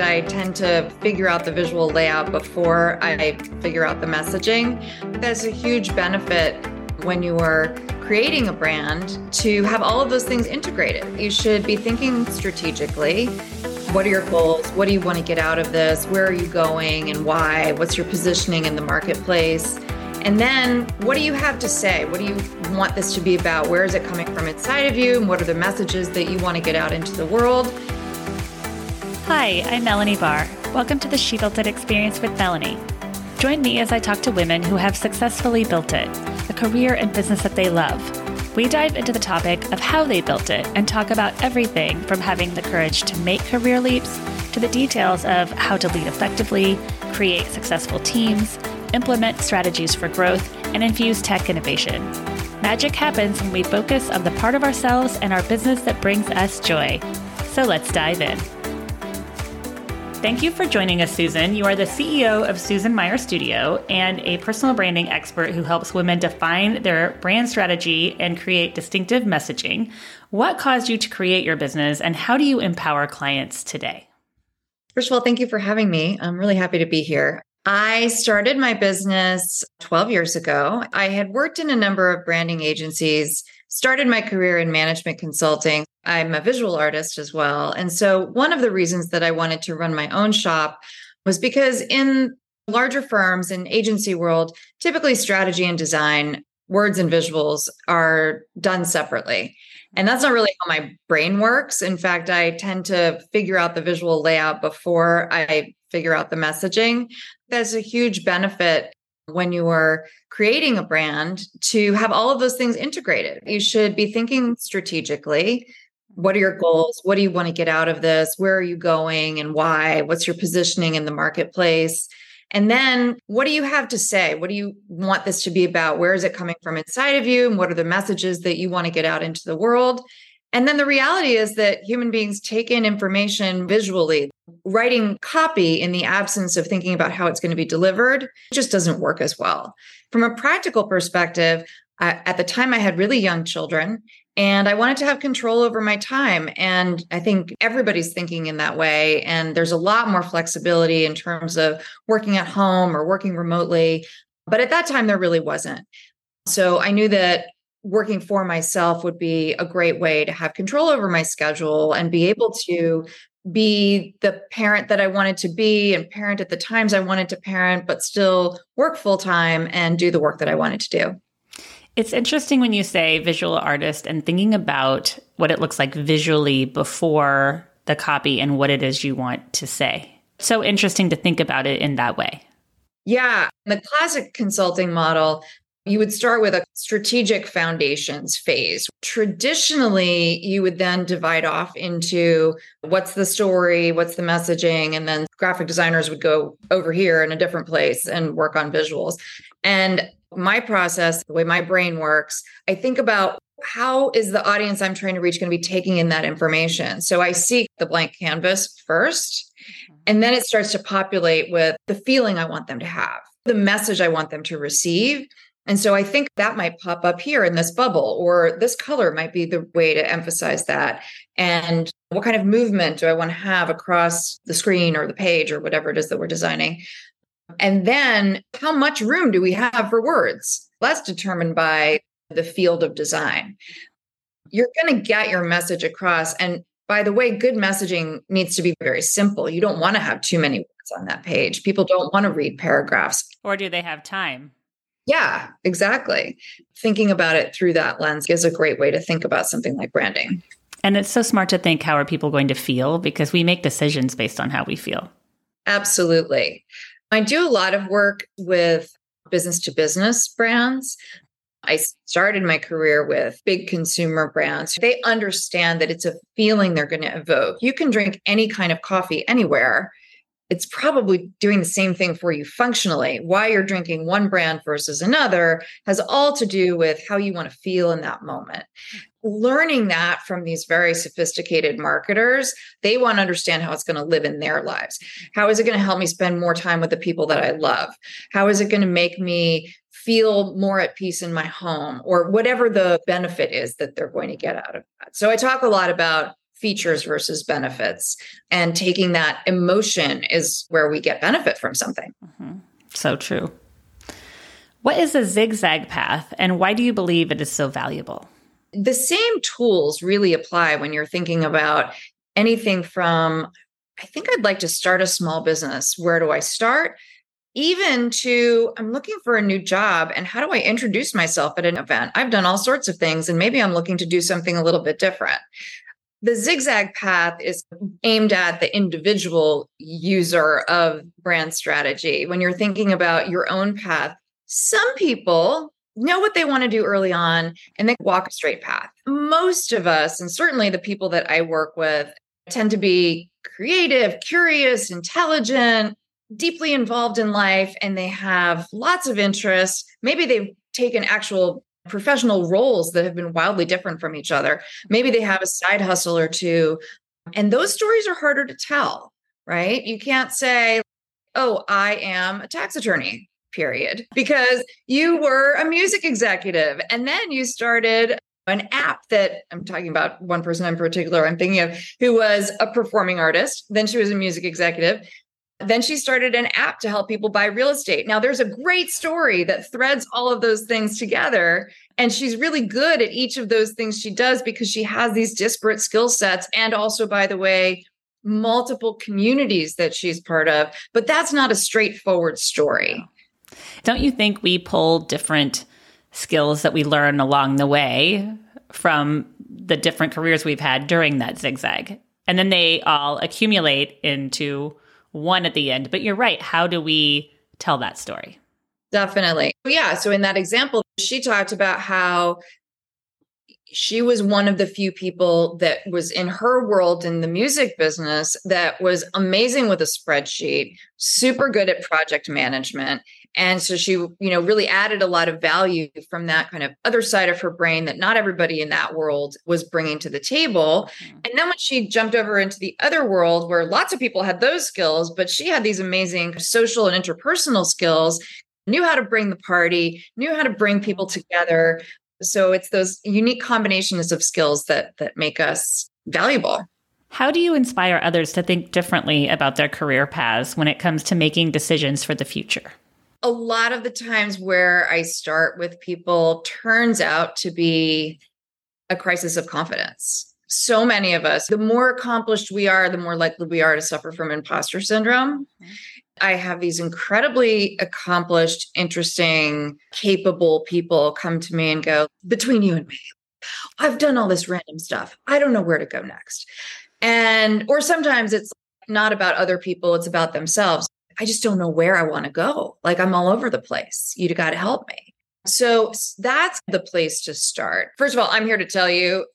I tend to figure out the visual layout before I figure out the messaging. There's a huge benefit when you are creating a brand to have all of those things integrated. You should be thinking strategically. What are your goals? What do you want to get out of this? Where are you going and why? What's your positioning in the marketplace? And then what do you have to say? What do you want this to be about? Where is it coming from inside of you? And what are the messages that you want to get out into the world? Hi, I'm Melanie Barr. Welcome to the She Built It Experience with Melanie. Join me as I talk to women who have successfully built it, a career and business that they love. We dive into the topic of how they built it and talk about everything from having the courage to make career leaps to the details of how to lead effectively, create successful teams, implement strategies for growth, and infuse tech innovation. Magic happens when we focus on the part of ourselves and our business that brings us joy. So let's dive in. Thank you for joining us, Susan. You are the CEO of Susan Meier Studio and a personal branding expert who helps women define their brand strategy and create distinctive messaging. What caused you to create your business, and how do you empower clients today? First of all, thank you for having me. I'm really happy to be here. I started my business 12 years ago. I had worked in a number of branding agencies, started my career in management consulting. I'm a visual artist as well. And so, one of the reasons that I wanted to run my own shop was because in larger firms and agency world, typically strategy and design, words and visuals are done separately. And that's not really how my brain works. In fact, I tend to figure out the visual layout before I figure out the messaging. There's a huge benefit when you are creating a brand to have all of those things integrated. You should be thinking strategically. What are your goals? What do you want to get out of this? Where are you going and why? What's your positioning in the marketplace? And then what do you have to say? What do you want this to be about? Where is it coming from inside of you? And what are the messages that you want to get out into the world? And then the reality is that human beings take in information visually. Writing copy in the absence of thinking about how it's going to be delivered just doesn't work as well. From a practical perspective, at the time I had really young children and I wanted to have control over my time. And I think everybody's thinking in that way. And there's a lot more flexibility in terms of working at home or working remotely. But at that time, there really wasn't. So I knew that working for myself would be a great way to have control over my schedule and be able to be the parent that I wanted to be and parent at the times I wanted to parent, but still work full time and do the work that I wanted to do. It's interesting when you say visual artist and thinking about what it looks like visually before the copy and what it is you want to say. So interesting to think about it in that way. Yeah. The classic consulting model you would start with a strategic foundations phase. Traditionally, you would then divide off into what's the story, what's the messaging, and then graphic designers would go over here in a different place and work on visuals. And my process, the way my brain works, I think about how is the audience I'm trying to reach going to be taking in that information? So I seek the blank canvas first, mm-hmm. and then it starts to populate with the feeling I want them to have, the message I want them to receive. And so I think that might pop up here in this bubble, or this color might be the way to emphasize that. And what kind of movement do I want to have across the screen or the page or whatever it is that we're designing? And then how much room do we have for words? That's determined by the field of design. You're going to get your message across. And by the way, good messaging needs to be very simple. You don't want to have too many words on that page. People don't want to read paragraphs. Or do they have time? Yeah, exactly. Thinking about it through that lens is a great way to think about something like branding. And it's so smart to think how are people going to feel because we make decisions based on how we feel. Absolutely. I do a lot of work with business to business brands. I started my career with big consumer brands. They understand that it's a feeling they're going to evoke. You can drink any kind of coffee anywhere it's probably doing the same thing for you functionally. Why you're drinking one brand versus another has all to do with how you want to feel in that moment. Learning that from these very sophisticated marketers, they want to understand how it's going to live in their lives. How is it going to help me spend more time with the people that I love? How is it going to make me feel more at peace in my home or whatever the benefit is that they're going to get out of that? So I talk a lot about features versus benefits. And taking that emotion is where we get benefit from something. Mm-hmm. So true. What is a zigzag path and why do you believe it is so valuable? The same tools really apply when you're thinking about anything from, I think I'd like to start a small business. Where do I start? Even to, I'm looking for a new job and how do I introduce myself at an event? I've done all sorts of things and maybe I'm looking to do something a little bit different. The zigzag path is aimed at the individual user of brand strategy. When you're thinking about your own path, some people know what they want to do early on and they walk a straight path. Most of us, and certainly the people that I work with, tend to be creative, curious, intelligent, deeply involved in life, and they have lots of interests. Maybe they've taken actual professional roles that have been wildly different from each other. Maybe they have a side hustle or two. And those stories are harder to tell, right? You can't say, oh, I am a tax attorney, period, because you were a music executive and then you started an app that I'm talking about one person in particular I'm thinking of who was a performing artist. Then she was a music executive. Then she started an app to help people buy real estate. Now, there's a great story that threads all of those things together. And she's really good at each of those things she does because she has these disparate skill sets. And also, by the way, multiple communities that she's part of. But that's not a straightforward story. Don't you think we pull different skills that we learn along the way from the different careers we've had during that zigzag? And then they all accumulate into one at the end. But you're right. How do we tell that story? Definitely. Yeah. So in that example, she talked about how she was one of the few people that was in her world in the music business that was amazing with a spreadsheet, super good at project management. And so she, you know, really added a lot of value from that kind of other side of her brain that not everybody in that world was bringing to the table. Mm-hmm. And then when she jumped over into the other world where lots of people had those skills, but she had these amazing social and interpersonal skills, knew how to bring the party, knew how to bring people together. So it's those unique combinations of skills that that make us valuable. How do you inspire others to think differently about their career paths when it comes to making decisions for the future? A lot of the times where I start with people turns out to be a crisis of confidence. So many of us, the more accomplished we are, the more likely we are to suffer from imposter syndrome. Mm-hmm. I have these incredibly accomplished, interesting, capable people come to me and go, Between you and me, I've done all this random stuff. I don't know where to go next. And, or sometimes it's not about other people, it's about themselves. I just don't know where I want to go. Like I'm all over the place. You got to help me. So that's the place to start. First of all, I'm here to tell you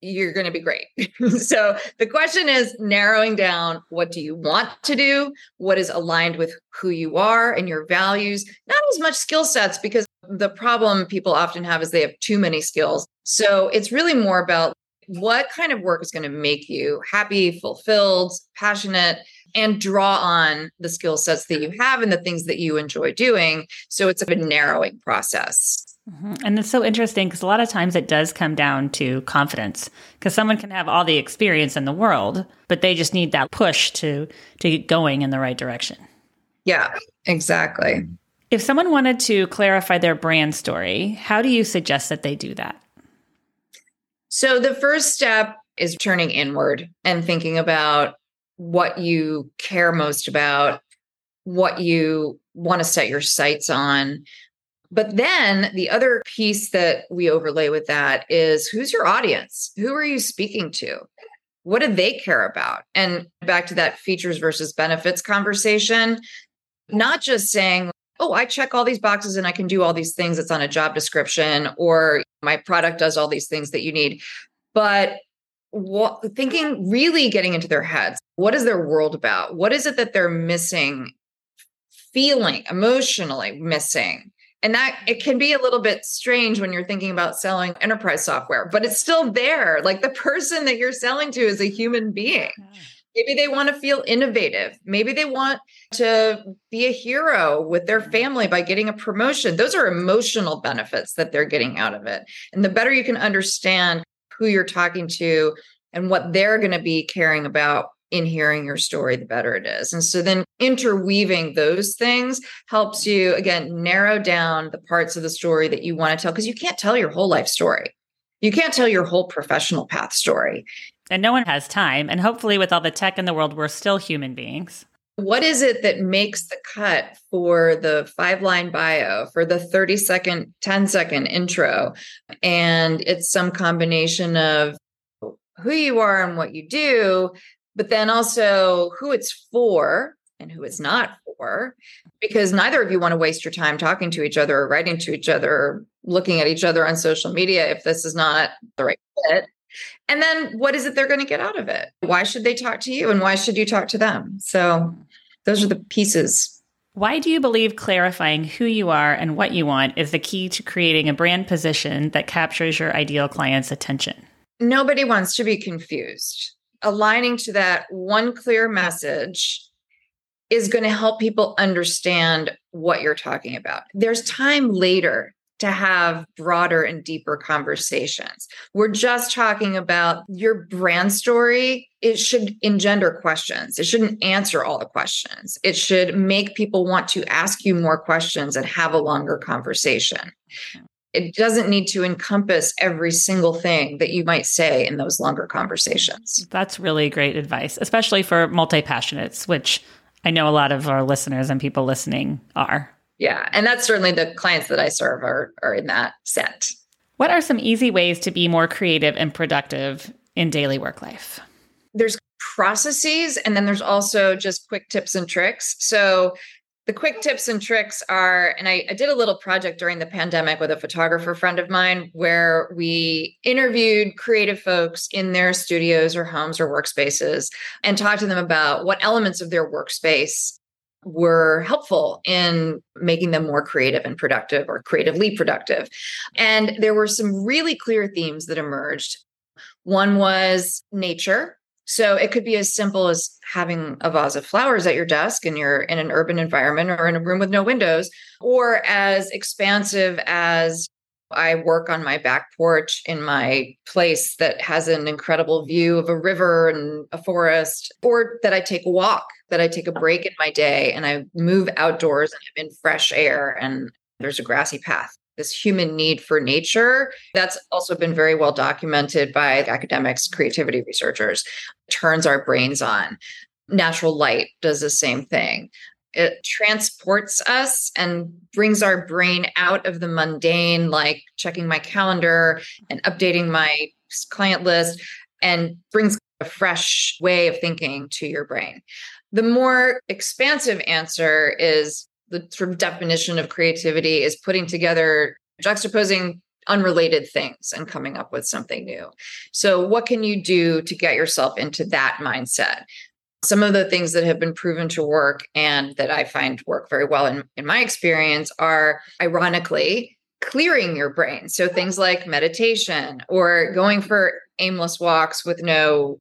you're going to be great. so the question is narrowing down what do you want to do? What is aligned with who you are and your values? Not as much skill sets because the problem people often have is they have too many skills. So it's really more about what kind of work is going to make you happy, fulfilled, passionate, and draw on the skill sets that you have and the things that you enjoy doing. So it's a narrowing process. Mm-hmm. And it's so interesting because a lot of times it does come down to confidence because someone can have all the experience in the world, but they just need that push to to get going in the right direction. Yeah, exactly. If someone wanted to clarify their brand story, how do you suggest that they do that? So the first step is turning inward and thinking about what you care most about, what you want to set your sights on. But then the other piece that we overlay with that is who's your audience? Who are you speaking to? What do they care about? And back to that features versus benefits conversation, not just saying, oh, I check all these boxes and I can do all these things that's on a job description, or my product does all these things that you need. But what, thinking, really getting into their heads. What is their world about? What is it that they're missing, feeling emotionally missing? And that it can be a little bit strange when you're thinking about selling enterprise software, but it's still there. Like the person that you're selling to is a human being. Maybe they want to feel innovative. Maybe they want to be a hero with their mm-hmm. family by getting a promotion. Those are emotional benefits that they're getting out of it. And the better you can understand who you're talking to and what they're going to be caring about in hearing your story, the better it is. And so then interweaving those things helps you, again, narrow down the parts of the story that you want to tell because you can't tell your whole life story. You can't tell your whole professional path story. And no one has time. And hopefully, with all the tech in the world, we're still human beings. What is it that makes the cut for the five line bio, for the 30 second, 10 second intro? And it's some combination of who you are and what you do, but then also who it's for and who it's not for, because neither of you want to waste your time talking to each other or writing to each other or looking at each other on social media if this is not the right fit. And then what is it they're going to get out of it? Why should they talk to you and why should you talk to them? So those are the pieces. Why do you believe clarifying who you are and what you want is the key to creating a brand position that captures your ideal client's attention? Nobody wants to be confused. Aligning to that one clear message is going to help people understand what you're talking about. There's time later to have broader and deeper conversations. We're just talking about your brand story. It should engender questions. It shouldn't answer all the questions. It should make people want to ask you more questions and have a longer conversation. It doesn't need to encompass every single thing that you might say in those longer conversations. That's really great advice, especially for multi passionates, which I know a lot of our listeners and people listening are. Yeah. And that's certainly the clients that I serve are, are in that set. What are some easy ways to be more creative and productive in daily work life? There's processes, and then there's also just quick tips and tricks. So, the quick tips and tricks are, and I, I, did a little project during the pandemic with a photographer friend of mine where we interviewed creative folks in their studios or homes or workspaces and talked to them about what elements of their workspace were helpful in making them more creative and productive or creatively productive. And there were some really clear themes that emerged. One was nature. So it could be as simple as having a vase of flowers at your desk and you're in an urban environment or in a room with no windows, or as expansive as I work on my back porch in my place that has an incredible view of a river and a forest, or that I take a walk, that I take a break in my day and I move outdoors and I'm in fresh air and there's a grassy path. This human need for nature, that's also been very well documented by academics, creativity researchers, turns our brains on. Natural light does the same thing it transports us and brings our brain out of the mundane, like checking my calendar and updating my client list, and brings a fresh way of thinking to your brain. The more expansive answer is the sort of definition of creativity is putting together, juxtaposing unrelated things and coming up with something new. So, what can you do to get yourself into that mindset? Some of the things that have been proven to work and that I find work very well in, in my experience are ironically clearing your brain. So things like meditation or going for aimless walks with no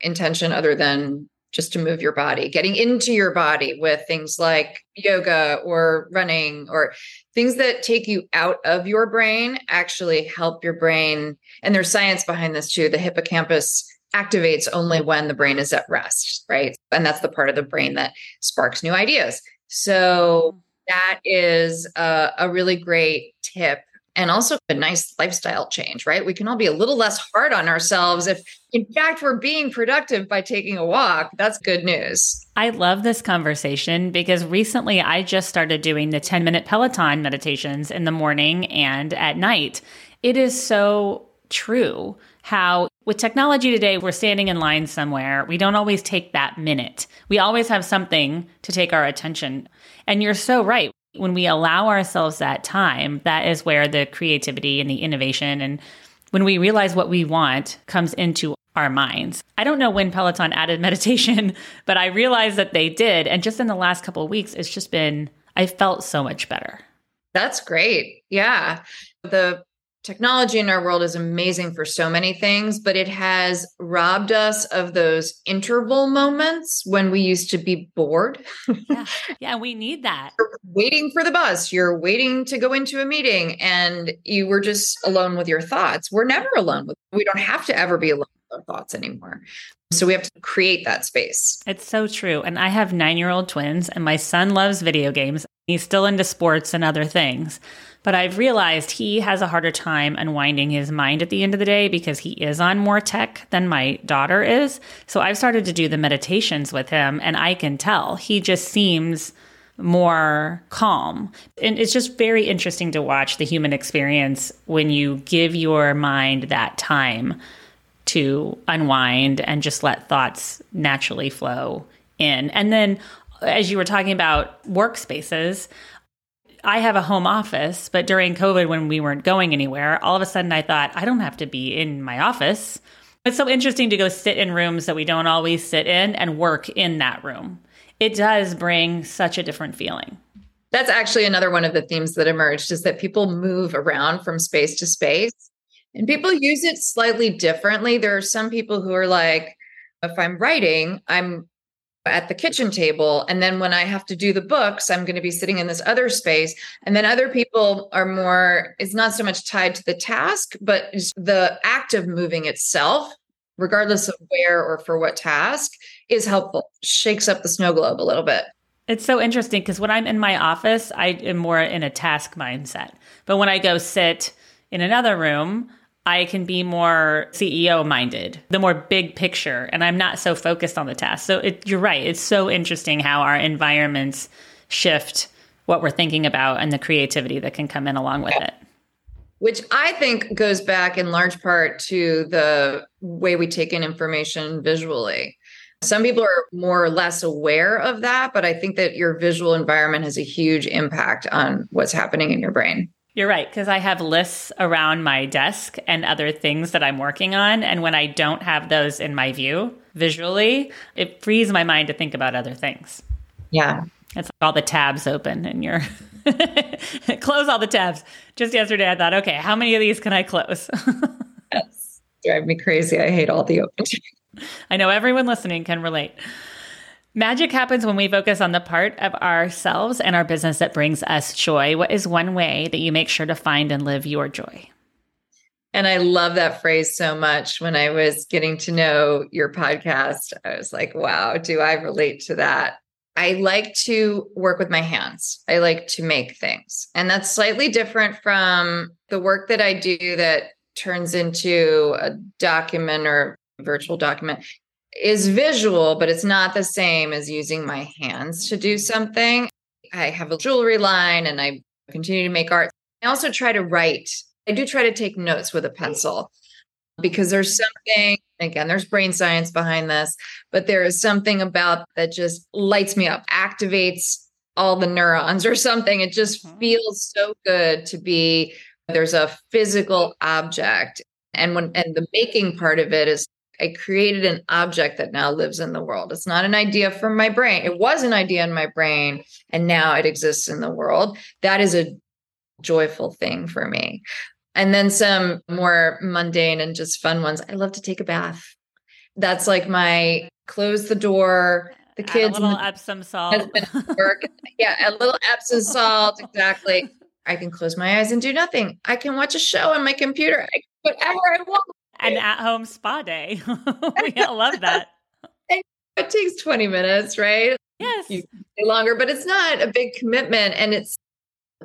intention other than just to move your body, getting into your body with things like yoga or running or things that take you out of your brain actually help your brain. And there's science behind this too. The hippocampus activates only when the brain is at rest, right? And that's the part of the brain that sparks new ideas. So that is a, a really great tip and also a nice lifestyle change, right? We can all be a little less hard on ourselves if, in fact, we're being productive by taking a walk. That's good news. I love this conversation because recently I just started doing the 10 minute Peloton meditations in the morning and at night. It is so true how with technology today, we're standing in line somewhere. We don't always take that minute. We always have something to take our attention. And you're so right. When we allow ourselves that time, that is where the creativity and the innovation and when we realize what we want comes into our minds. I don't know when Peloton added meditation, but I realized that they did. And just in the last couple of weeks, it's just been, I felt so much better. That's great. Yeah. The technology in our world is amazing for so many things, but it has robbed us of those interval moments when we used to be bored. yeah. yeah, we need that. You're waiting for the bus, you're waiting to go into a meeting, and you were just alone with your thoughts. We're never alone. With, we don't have to ever be alone with our thoughts anymore. So we have to create that space. It's so true. And I have nine year old twins, and my son loves video games. He's still into sports and other things. But I've realized he has a harder time unwinding his mind at the end of the day because he is on more tech than my daughter is. So I've started to do the meditations with him, and I can tell he just seems more calm. And it's just very interesting to watch the human experience when you give your mind that time to unwind and just let thoughts naturally flow in. And then, as you were talking about workspaces, I have a home office, but during COVID, when we weren't going anywhere, all of a sudden I thought, I don't have to be in my office. It's so interesting to go sit in rooms that we don't always sit in and work in that room. It does bring such a different feeling. That's actually another one of the themes that emerged is that people move around from space to space and people use it slightly differently. There are some people who are like, if I'm writing, I'm at the kitchen table. And then when I have to do the books, I'm going to be sitting in this other space. And then other people are more, it's not so much tied to the task, but the act of moving itself, regardless of where or for what task, is helpful, shakes up the snow globe a little bit. It's so interesting because when I'm in my office, I am more in a task mindset. But when I go sit in another room, I can be more CEO minded, the more big picture, and I'm not so focused on the task. So it, you're right. It's so interesting how our environments shift what we're thinking about and the creativity that can come in along with it. Which I think goes back in large part to the way we take in information visually. Some people are more or less aware of that, but I think that your visual environment has a huge impact on what's happening in your brain. You're right, because I have lists around my desk and other things that I'm working on. And when I don't have those in my view visually, it frees my mind to think about other things. Yeah. It's like all the tabs open and you're close all the tabs. Just yesterday, I thought, okay, how many of these can I close? yes. Drive me crazy. I hate all the open. I know everyone listening can relate. Magic happens when we focus on the part of ourselves and our business that brings us joy. What is one way that you make sure to find and live your joy? And I love that phrase so much. When I was getting to know your podcast, I was like, wow, do I relate to that? I like to work with my hands. I like to make things. And that's slightly different from the work that I do that turns into a document or virtual document is visual, but it's not the same as using my hands to do something. I have a jewelry line and I continue to make art. I also try to write. I do try to take notes with a pencil because there's something, again, there's brain science behind this, but there is something about that just lights me up, activates all the neurons or something. It just mm-hmm. feels so good to be there's a physical object. And when and the making part of it is I created an object that now lives in the world. It's not an idea from my brain. It was an idea in my brain and now it exists in the world. That is a joyful thing for me. And then some more mundane and just fun ones. I love to take a bath. That's like my close the door. The kids, Add a little Epsom salt. Work. yeah, a little Epsom salt. Exactly. I can close my eyes and do nothing. I can watch a show on my computer. I whatever I want an at home spa day. we all love that. It takes 20 minutes, right? Yes. Longer, but it's not a big commitment. And it's,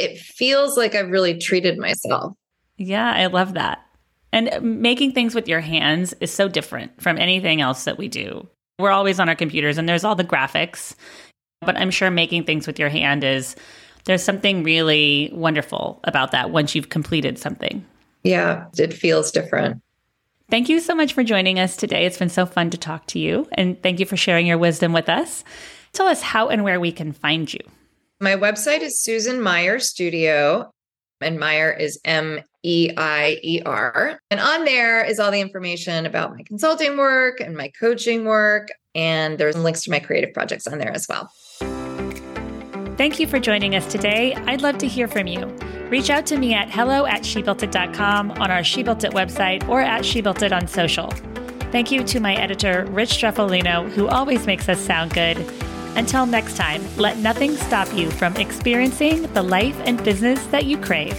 it feels like I've really treated myself. Yeah, I love that. And uh, making things with your hands is so different from anything else that we do. We're always on our computers and there's all the graphics, but I'm sure making things with your hand is there's something really wonderful about that once you've completed something. Yeah, it feels different. Thank you so much for joining us today. It's been so fun to talk to you. And thank you for sharing your wisdom with us. Tell us how and where we can find you. My website is Susan Meier Studio, and Meier is M E I E R. And on there is all the information about my consulting work and my coaching work. And there's links to my creative projects on there as well. Thank you for joining us today. I'd love to hear from you. Reach out to me at hello at shebuiltit.com on our She Built It website or at She Built It on social. Thank you to my editor, Rich Streffolino, who always makes us sound good. Until next time, let nothing stop you from experiencing the life and business that you crave.